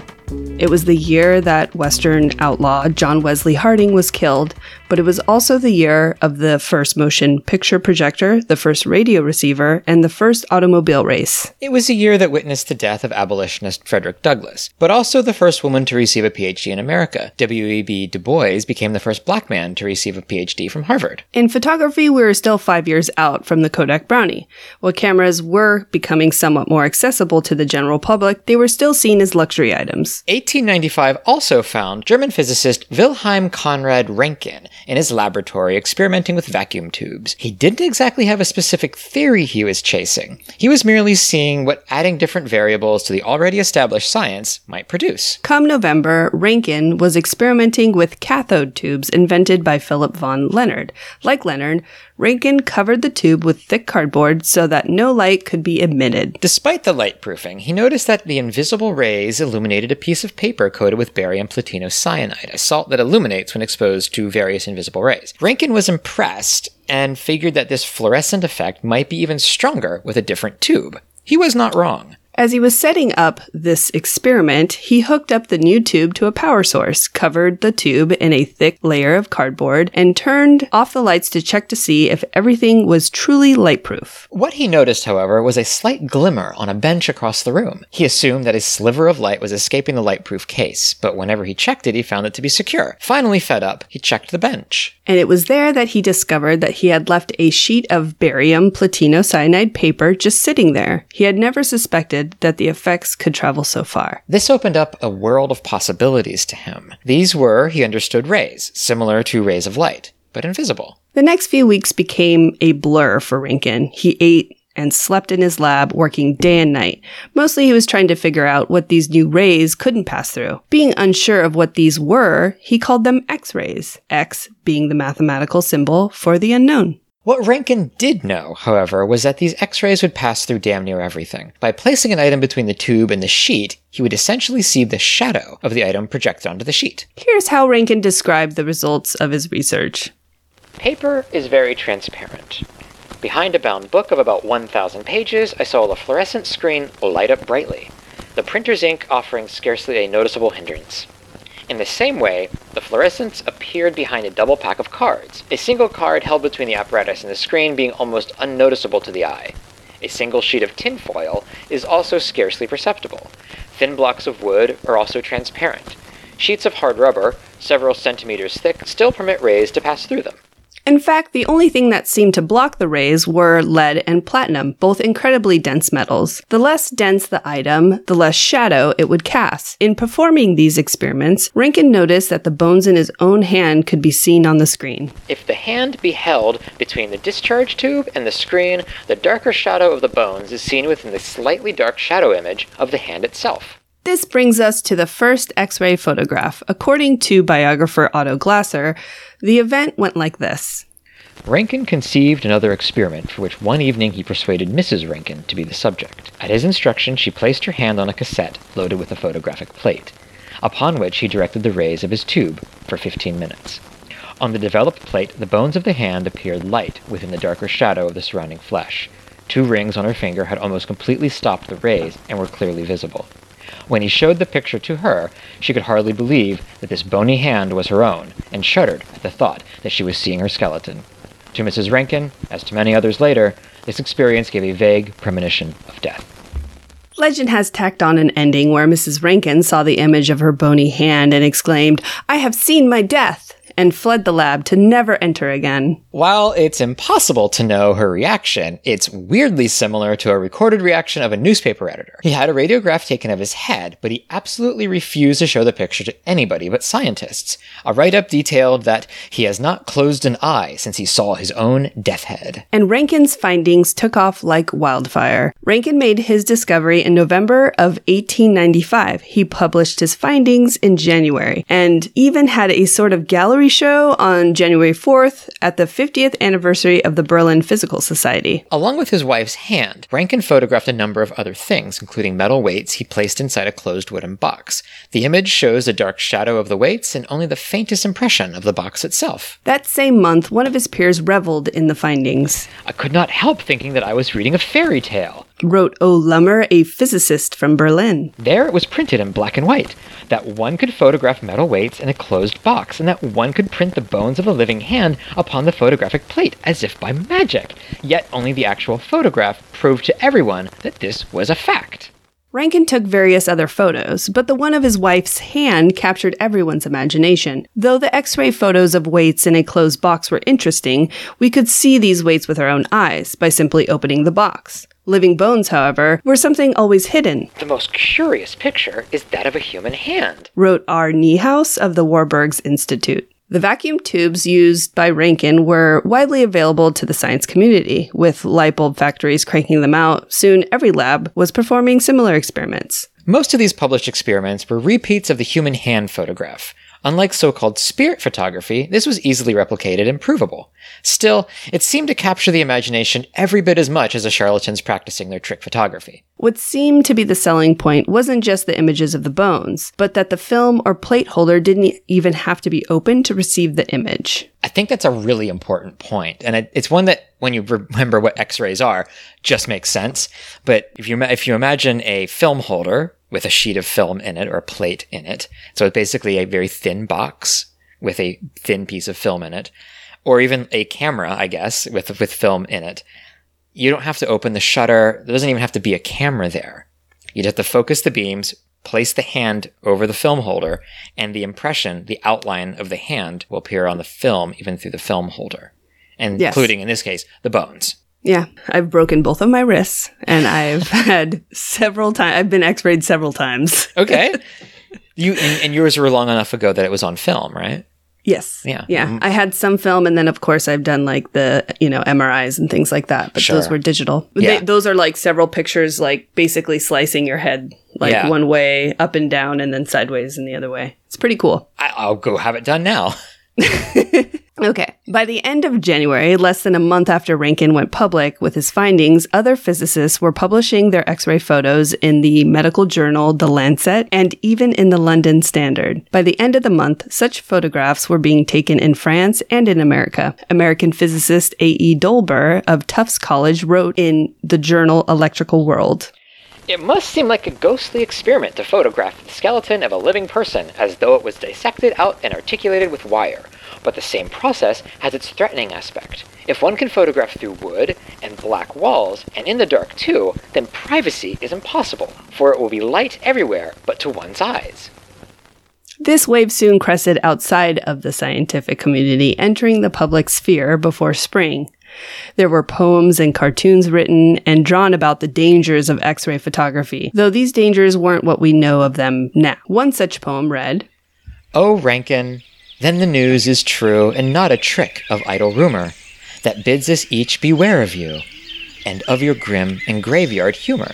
It was the year that Western outlaw John Wesley Harding was killed, but it was also the year of the first motion picture projector, the first radio receiver, and the first automobile race. It was a year that witnessed the death of abolitionist Frederick Douglass, but also the first woman to receive a PhD in America. W.E.B. Du Bois became the first black man to receive a PhD from Harvard. In photography, we were still five years out from the Kodak Brownie. While cameras were becoming somewhat more accessible to the general public, they were still seen as luxury items. 1895 also found German physicist Wilhelm Conrad Röntgen in his laboratory experimenting with vacuum tubes. He didn't exactly have a specific theory he was chasing. He was merely seeing what adding different variables to the already established science might produce. Come November, Röntgen was experimenting with cathode tubes invented by Philip von Lenard. Like Lenard, Röntgen covered the tube with thick cardboard so that no light could be emitted. Despite the light proofing, he noticed that the invisible rays illuminated a piece of paper coated with barium platinocyanide, a salt that illuminates when exposed to various invisible rays. Röntgen was impressed and figured that this fluorescent effect might be even stronger with a different tube. He was not wrong. As he was setting up this experiment, he hooked up the new tube to a power source, covered the tube in a thick layer of cardboard, and turned off the lights to check to see if everything was truly lightproof. What he noticed, however, was a slight glimmer on a bench across the room. He assumed that a sliver of light was escaping the lightproof case, but whenever he checked it, he found it to be secure. Finally fed up, he checked the bench. And it was there that he discovered that he had left a sheet of barium platinocyanide paper just sitting there. He had never suspected that the effects could travel so far. This opened up a world of possibilities to him. These were, he understood, rays, similar to rays of light, but invisible. The next few weeks became a blur for Röntgen. He ate and slept in his lab, working day and night. Mostly he was trying to figure out what these new rays couldn't pass through. Being unsure of what these were, he called them X-rays, X being the mathematical symbol for the unknown. What Röntgen did know, however, was that these X rays would pass through damn near everything. By placing an item between the tube and the sheet, he would essentially see the shadow of the item projected onto the sheet. Here's how Röntgen described the results of his research. Paper is very transparent. Behind a bound book of about 1,000 pages, I saw the fluorescent screen light up brightly, the printer's ink offering scarcely a noticeable hindrance. In the same way, the fluorescence appeared behind a double pack of cards, a single card held between the apparatus and the screen being almost unnoticeable to the eye. A single sheet of tinfoil is also scarcely perceptible. Thin blocks of wood are also transparent. Sheets of hard rubber, several centimeters thick, still permit rays to pass through them. In fact, the only thing that seemed to block the rays were lead and platinum, both incredibly dense metals. The less dense the item, the less shadow it would cast. In performing these experiments, Röntgen noticed that the bones in his own hand could be seen on the screen. If the hand be held between the discharge tube and the screen, the darker shadow of the bones is seen within the slightly dark shadow image of the hand itself. This brings us to the first X ray photograph. According to biographer Otto Glasser, the event went like this. Röntgen conceived another experiment for which one evening he persuaded Mrs. Röntgen to be the subject. At his instruction, she placed her hand on a cassette loaded with a photographic plate, upon which he directed the rays of his tube for 15 minutes. On the developed plate, the bones of the hand appeared light within the darker shadow of the surrounding flesh. Two rings on her finger had almost completely stopped the rays and were clearly visible. When he showed the picture to her, she could hardly believe that this bony hand was her own, and shuddered at the thought that she was seeing her skeleton. To Mrs. Röntgen, as to many others later, this experience gave a vague premonition of death. Legend has tacked on an ending where Mrs. Röntgen saw the image of her bony hand and exclaimed, I have seen my death! And fled the lab to never enter again. While it's impossible to know her reaction, it's weirdly similar to a recorded reaction of a newspaper editor. He had a radiograph taken of his head, but he absolutely refused to show the picture to anybody but scientists. A write up detailed that he has not closed an eye since he saw his own death head. And Röntgen's findings took off like wildfire. Röntgen made his discovery in November of 1895. He published his findings in January and even had a sort of gallery show on January 4th at the 50th anniversary of the Berlin Physical Society. Along with his wife's hand, Röntgen photographed a number of other things, including metal weights he placed inside a closed wooden box. The image shows a dark shadow of the weights and only the faintest impression of the box itself. That same month, one of his peers reveled in the findings. I could not help thinking that I was reading a fairy tale. Wrote O. Lummer, a physicist from Berlin. There it was printed in black and white that one could photograph metal weights in a closed box, and that one could print the bones of a living hand upon the photographic plate as if by magic. Yet only the actual photograph proved to everyone that this was a fact. Röntgen took various other photos, but the one of his wife's hand captured everyone's imagination. Though the x ray photos of weights in a closed box were interesting, we could see these weights with our own eyes by simply opening the box. Living bones, however, were something always hidden, The most curious picture is that of a human hand. wrote R. Niehaus of the Warburgs Institute. The vacuum tubes used by Röntgen were widely available to the science community. With light bulb factories cranking them out, soon every lab was performing similar experiments. Most of these published experiments were repeats of the human hand photograph. Unlike so called spirit photography, this was easily replicated and provable. Still, it seemed to capture the imagination every bit as much as the charlatans practicing their trick photography. What seemed to be the selling point wasn't just the images of the bones, but that the film or plate holder didn't even have to be open to receive the image. I think that's a really important point, and it's one that, when you remember what X-rays are, just makes sense. But if you if you imagine a film holder with a sheet of film in it or a plate in it, so it's basically a very thin box with a thin piece of film in it, or even a camera, I guess, with with film in it. You don't have to open the shutter. There doesn't even have to be a camera there. You'd have to focus the beams, place the hand over the film holder, and the impression, the outline of the hand will appear on the film even through the film holder. And Yes. including, in this case, the bones. Yeah, I've broken both of my wrists and I've had several times, I've been x rayed several times. Okay. you and, and yours were long enough ago that it was on film, right? Yes. Yeah. Yeah. Mm-hmm. I had some film and then, of course, I've done like the, you know, MRIs and things like that, but those were digital. Yeah. They, those are like several pictures, like basically slicing your head like Yeah. one way, up and down, and then sideways in the other way. It's pretty cool. I, I'll go have it done now. Okay. By the end of January, less than a month after Röntgen went public with his findings, other physicists were publishing their X ray photos in the medical journal The Lancet and even in the London Standard. By the end of the month, such photographs were being taken in France and in America. American physicist A.E. Dolbear of Tufts College wrote in the journal Electrical World. It must seem like a ghostly experiment to photograph the skeleton of a living person as though it was dissected out and articulated with wire. But the same process has its threatening aspect. If one can photograph through wood and black walls, and in the dark too, then privacy is impossible, for it will be light everywhere but to one's eyes. This wave soon crested outside of the scientific community, entering the public sphere before spring. There were poems and cartoons written and drawn about the dangers of X ray photography, though these dangers weren't what we know of them now. One such poem read Oh, Röntgen, then the news is true and not a trick of idle rumor, that bids us each beware of you, and of your grim and graveyard humor.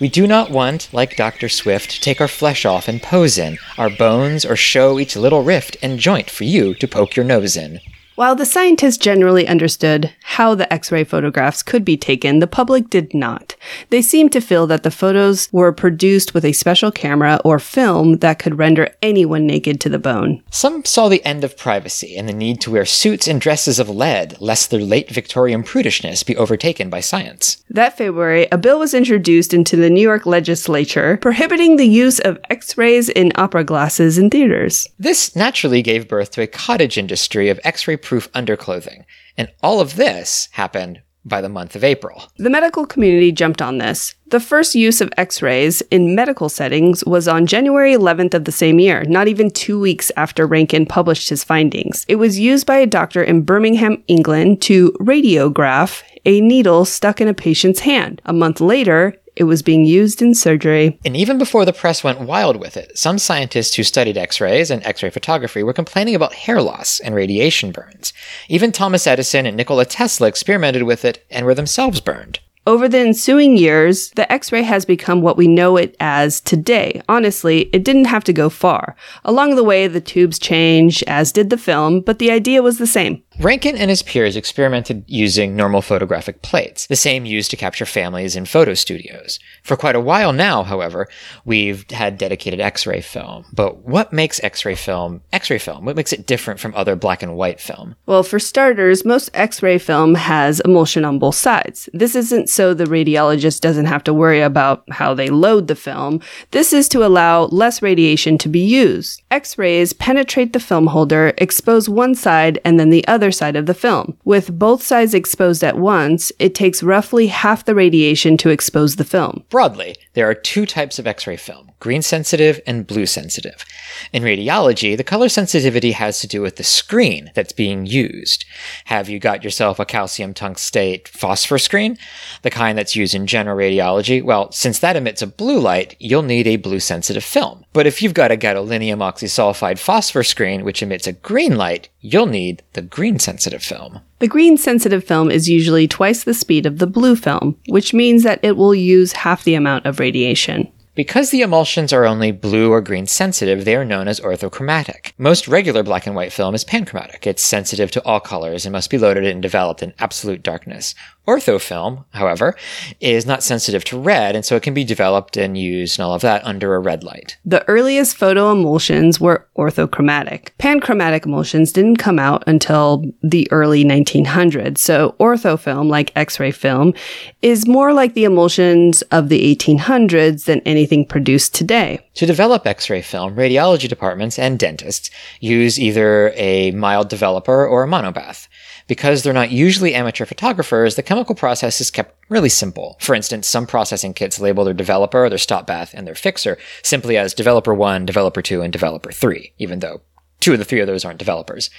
We do not want, like Dr. Swift, to take our flesh off and pose in our bones or show each little rift and joint for you to poke your nose in. While the scientists generally understood how the X ray photographs could be taken, the public did not. They seemed to feel that the photos were produced with a special camera or film that could render anyone naked to the bone. Some saw the end of privacy and the need to wear suits and dresses of lead, lest their late Victorian prudishness be overtaken by science. That February, a bill was introduced into the New York legislature prohibiting the use of x rays in opera glasses in theaters. This naturally gave birth to a cottage industry of x ray proof underclothing, and all of this happened by the month of April. The medical community jumped on this. The first use of x rays in medical settings was on January 11th of the same year, not even two weeks after Röntgen published his findings. It was used by a doctor in Birmingham, England, to radiograph a needle stuck in a patient's hand. A month later, it was being used in surgery. And even before the press went wild with it, some scientists who studied X rays and X ray photography were complaining about hair loss and radiation burns. Even Thomas Edison and Nikola Tesla experimented with it and were themselves burned. Over the ensuing years, the X ray has become what we know it as today. Honestly, it didn't have to go far. Along the way, the tubes changed, as did the film, but the idea was the same. Röntgen and his peers experimented using normal photographic plates, the same used to capture families in photo studios. For quite a while now, however, we've had dedicated X-ray film. But what makes X-ray film X-ray film? What makes it different from other black and white film? Well, for starters, most X-ray film has emulsion on both sides. This isn't so the radiologist doesn't have to worry about how they load the film. This is to allow less radiation to be used. X-rays penetrate the film holder, expose one side and then the other side of the film. With both sides exposed at once, it takes roughly half the radiation to expose the film. Broadly, there are two types of X ray film green sensitive and blue sensitive. In radiology, the color sensitivity has to do with the screen that's being used. Have you got yourself a calcium tungstate phosphor screen? The kind that's used in general radiology? Well, since that emits a blue light, you'll need a blue sensitive film. But if you've got a gadolinium oxysulfide phosphor screen, which emits a green light, you'll need the green sensitive film. The green sensitive film is usually twice the speed of the blue film, which means that it will use half the amount of radiation. Because the emulsions are only blue or green sensitive, they are known as orthochromatic. Most regular black and white film is panchromatic. It's sensitive to all colors and must be loaded and developed in absolute darkness. Orthofilm, however, is not sensitive to red, and so it can be developed and used and all of that under a red light. The earliest photo emulsions were orthochromatic. Panchromatic emulsions didn't come out until the early 1900s, so orthofilm, like X-ray film, is more like the emulsions of the 1800s than anything produced today. To develop X-ray film, radiology departments and dentists use either a mild developer or a monobath. Because they're not usually amateur photographers, the chemical process is kept really simple. For instance, some processing kits label their developer, their stop bath, and their fixer simply as developer 1, developer 2, and developer 3, even though two of the three of those aren't developers.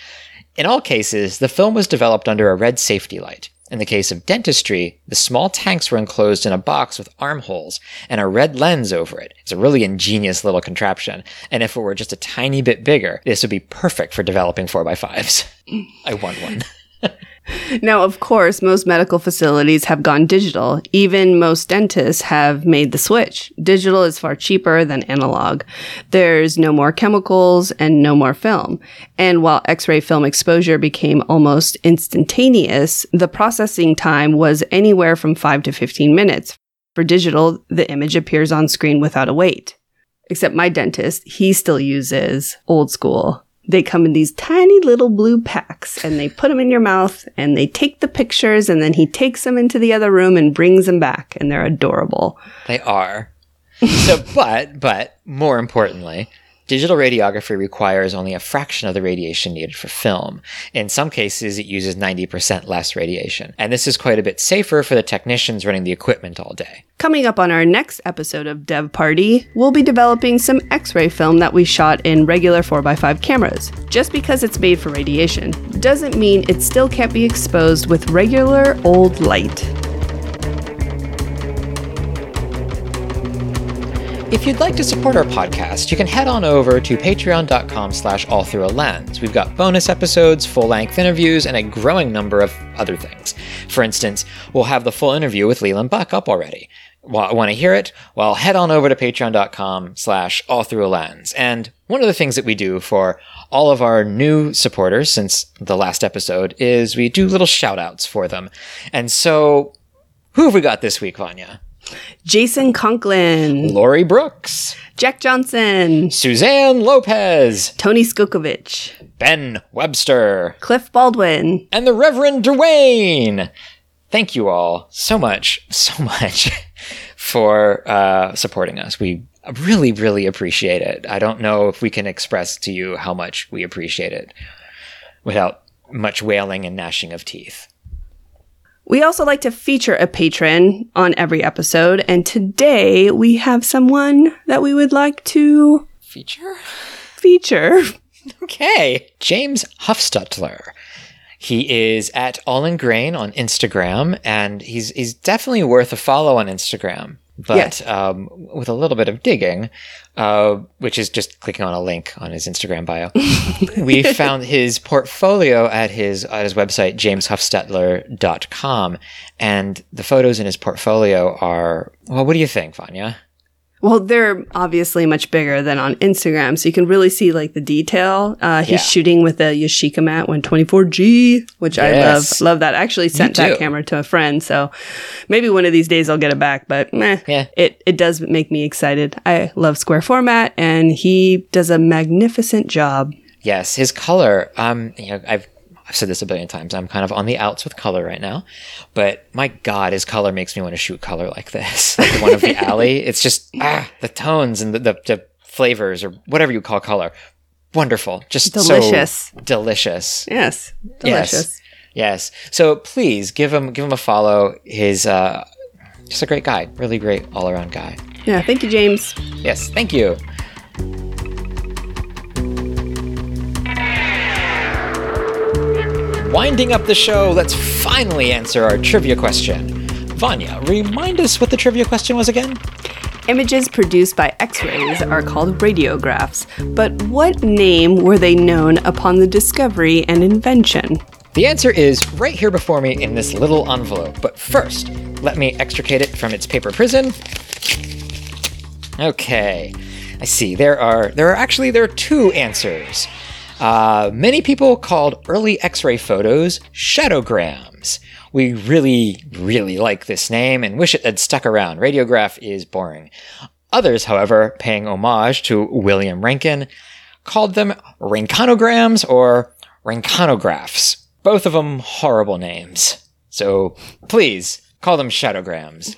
In all cases, the film was developed under a red safety light. In the case of dentistry, the small tanks were enclosed in a box with armholes and a red lens over it. It's a really ingenious little contraption. And if it were just a tiny bit bigger, this would be perfect for developing 4x5s. I want one. Now, of course, most medical facilities have gone digital. Even most dentists have made the switch. Digital is far cheaper than analog. There's no more chemicals and no more film. And while X-ray film exposure became almost instantaneous, the processing time was anywhere from 5 to 15 minutes. For digital, the image appears on screen without a wait. Except my dentist, he still uses old school they come in these tiny little blue packs and they put them in your mouth and they take the pictures and then he takes them into the other room and brings them back and they're adorable. They are. So, but, but more importantly, digital radiography requires only a fraction of the radiation needed for film. In some cases, it uses 90% less radiation. And this is quite a bit safer for the technicians running the equipment all day. Coming up on our next episode of Dev Party, we'll be developing some X ray film that we shot in regular 4x5 cameras. Just because it's made for radiation doesn't mean it still can't be exposed with regular old light. If you'd like to support our podcast, you can head on over to patreon.com slash all through a lens. We've got bonus episodes, full-length interviews, and a growing number of other things. For instance, we'll have the full interview with Leland Buck up already. Want to hear it? Well, head on over to patreon.com slash all through a lens. And one of the things that we do for all of our new supporters since the last episode is we do little shout outs for them. And so, who have we got this week, Vanya? Jason Conklin, Lori Brooks, Jack Johnson, Suzanne Lopez, Tony Skokovich, Ben Webster, Cliff Baldwin, and the Reverend Dwayne. Thank you all so much, so much for uh, supporting us. We really, really appreciate it. I don't know if we can express to you how much we appreciate it without much wailing and gnashing of teeth. We also like to feature a patron on every episode, and today we have someone that we would like to Feature? feature. Okay. James Huffstutler. He is at All in Grain on Instagram, and he's he's definitely worth a follow on Instagram. But Yes. um, with a little bit of digging, uh, which is just clicking on a link on his Instagram bio, we found his portfolio at his at his website jameshuffstetler.com, and the photos in his portfolio are well. What do you think, Vanya? Well, they're obviously much bigger than on Instagram, so you can really see like the detail. Uh, he's Yeah. shooting with a Yashica Mat 124G, which I love. Love that. I actually sent that camera to a friend, so maybe one of these days I'll get it back. But meh, Yeah. it it does make me excited. I love square format, and he does a magnificent job. Yes, his color. Um, you know, I've I've said this a billion times. I'm kind of on the outs with color right now, but my God, his color makes me want to shoot color like this. Like the one of the alley. It's just ah, the tones and the, the, the flavors or whatever you call color. Wonderful, just so Delicious. delicious. Yes, delicious. Yes. Yes. So please give him give him a follow. His uh, just a great guy, really great all around guy. Yeah, thank you, James. Yes, thank you. Winding up the show, let's finally answer our trivia question. Vanya, remind us what the trivia question was again? Images produced by X rays are called radiographs, but what name were they known upon the discovery and invention? The answer is right here before me in this little envelope. But first, let me extricate it from its paper prison. Okay, I see. There are there are actually there are two answers. Uh, many people called early X-ray photos shadowgrams. We really, really like this name and wish it had stuck around. Radiograph is boring. Others, however, paying homage to William Röntgen, called them Röntgenograms or Röntgenographs. Both of them horrible names. So please call them shadowgrams.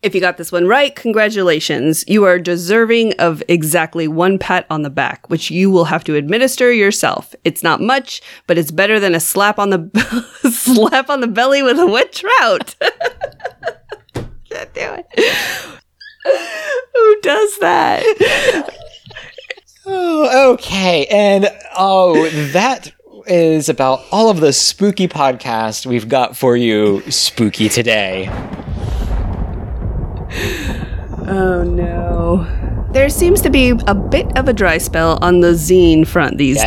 If you got this one right, congratulations. You are deserving of exactly one pat on the back, which you will have to administer yourself. It's not much, but it's better than a slap on the slap on the belly with a wet trout. Can't do it. Who does that? Oh, okay. And oh, that is about all of the spooky podcast we've got for you spooky today. Oh no. There seems to be a bit of a dry spell on the zine front these Yes.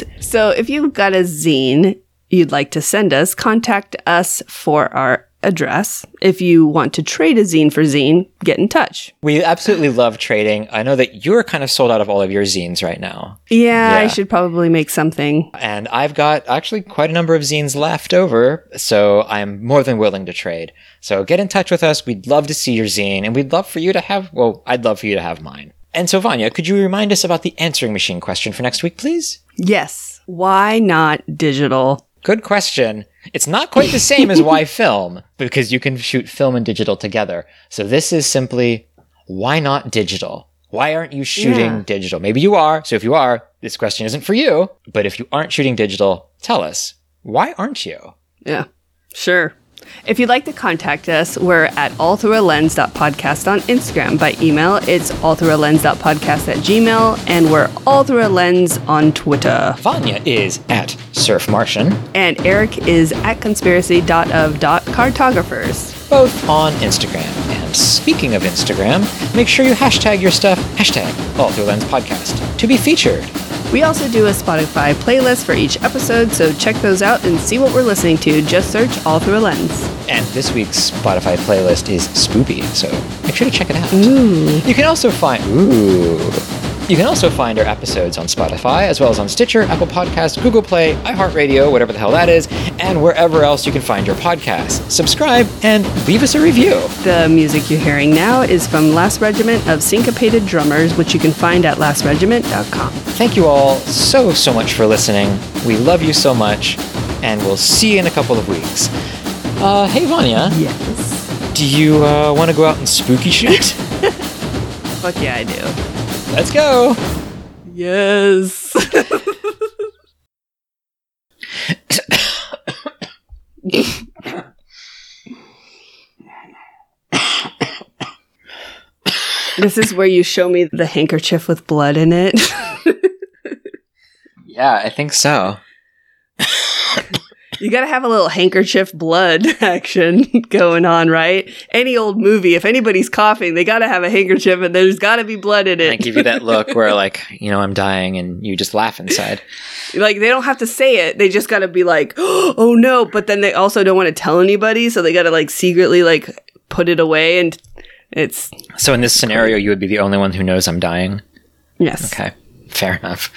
days. So if you've got a zine you'd like to send us, contact us for our address. If you want to trade a zine for zine, get in touch. We absolutely love trading. I know that you're kind of sold out of all of your zines right now. Yeah, I should probably make something. And I've got actually quite a number of zines left over, so I'm more than willing to trade. So get in touch with us. We'd love to see your zine, and we'd love for you to have, well, I'd love for you to have mine. And so, Vanya, could you remind us about the answering machine question for next week, please? Yes. Why not digital? Good question. It's not quite the same as why film, because you can shoot film and digital together. So this is simply why not digital? Why aren't you shooting Yeah. digital? Maybe you are. So if you are, this question isn't for you. But if you aren't shooting digital, tell us. Why aren't you? Yeah, sure. If you'd like to contact us, we're at allthroughalens.podcast on Instagram. By email, it's allthroughalens.podcast at gmail, and we're all through a lens on Twitter. Vanya is at Surf Martian, And Eric is at conspiracy.of.cartographers. both on Instagram. And speaking of Instagram, make sure you hashtag your stuff, hashtag All Through Lens Podcast, to be featured. We also do a Spotify playlist for each episode, so check those out and see what we're listening to. Just search All Through a Lens. And this week's Spotify playlist is spoopy, so make sure to check it out. Ooh. You can also find ooh. You can also find our episodes on Spotify, as well as on Stitcher, Apple Podcasts, Google Play, iHeartRadio, whatever the hell that is, and wherever else you can find your podcasts. Subscribe and leave us a review. The music you're hearing now is from Last Regiment of Syncopated Drummers, which you can find at lastregiment.com. Thank you all so, so much for listening. We love you so much, and we'll see you in a couple of weeks. Uh, hey, Vanya. Yes. Do you uh, want to go out and spooky shoot? Fuck yeah, I do. Let's go. Yes. this is where you show me the handkerchief with blood in it. yeah, I think so. you gotta have a little handkerchief blood action going on, right? Any old movie, if anybody's coughing, they gotta have a handkerchief and there's gotta be blood in And I give you that look where, like, you know, I'm dying, and you just laugh inside. like, they don't have to say it, they just gotta be like, oh no, but then they also don't wanna tell anybody, so they gotta like secretly like put it away and it's, So in this scenario, you would be the only one who knows I'm dying. yes. Okay, fair enough.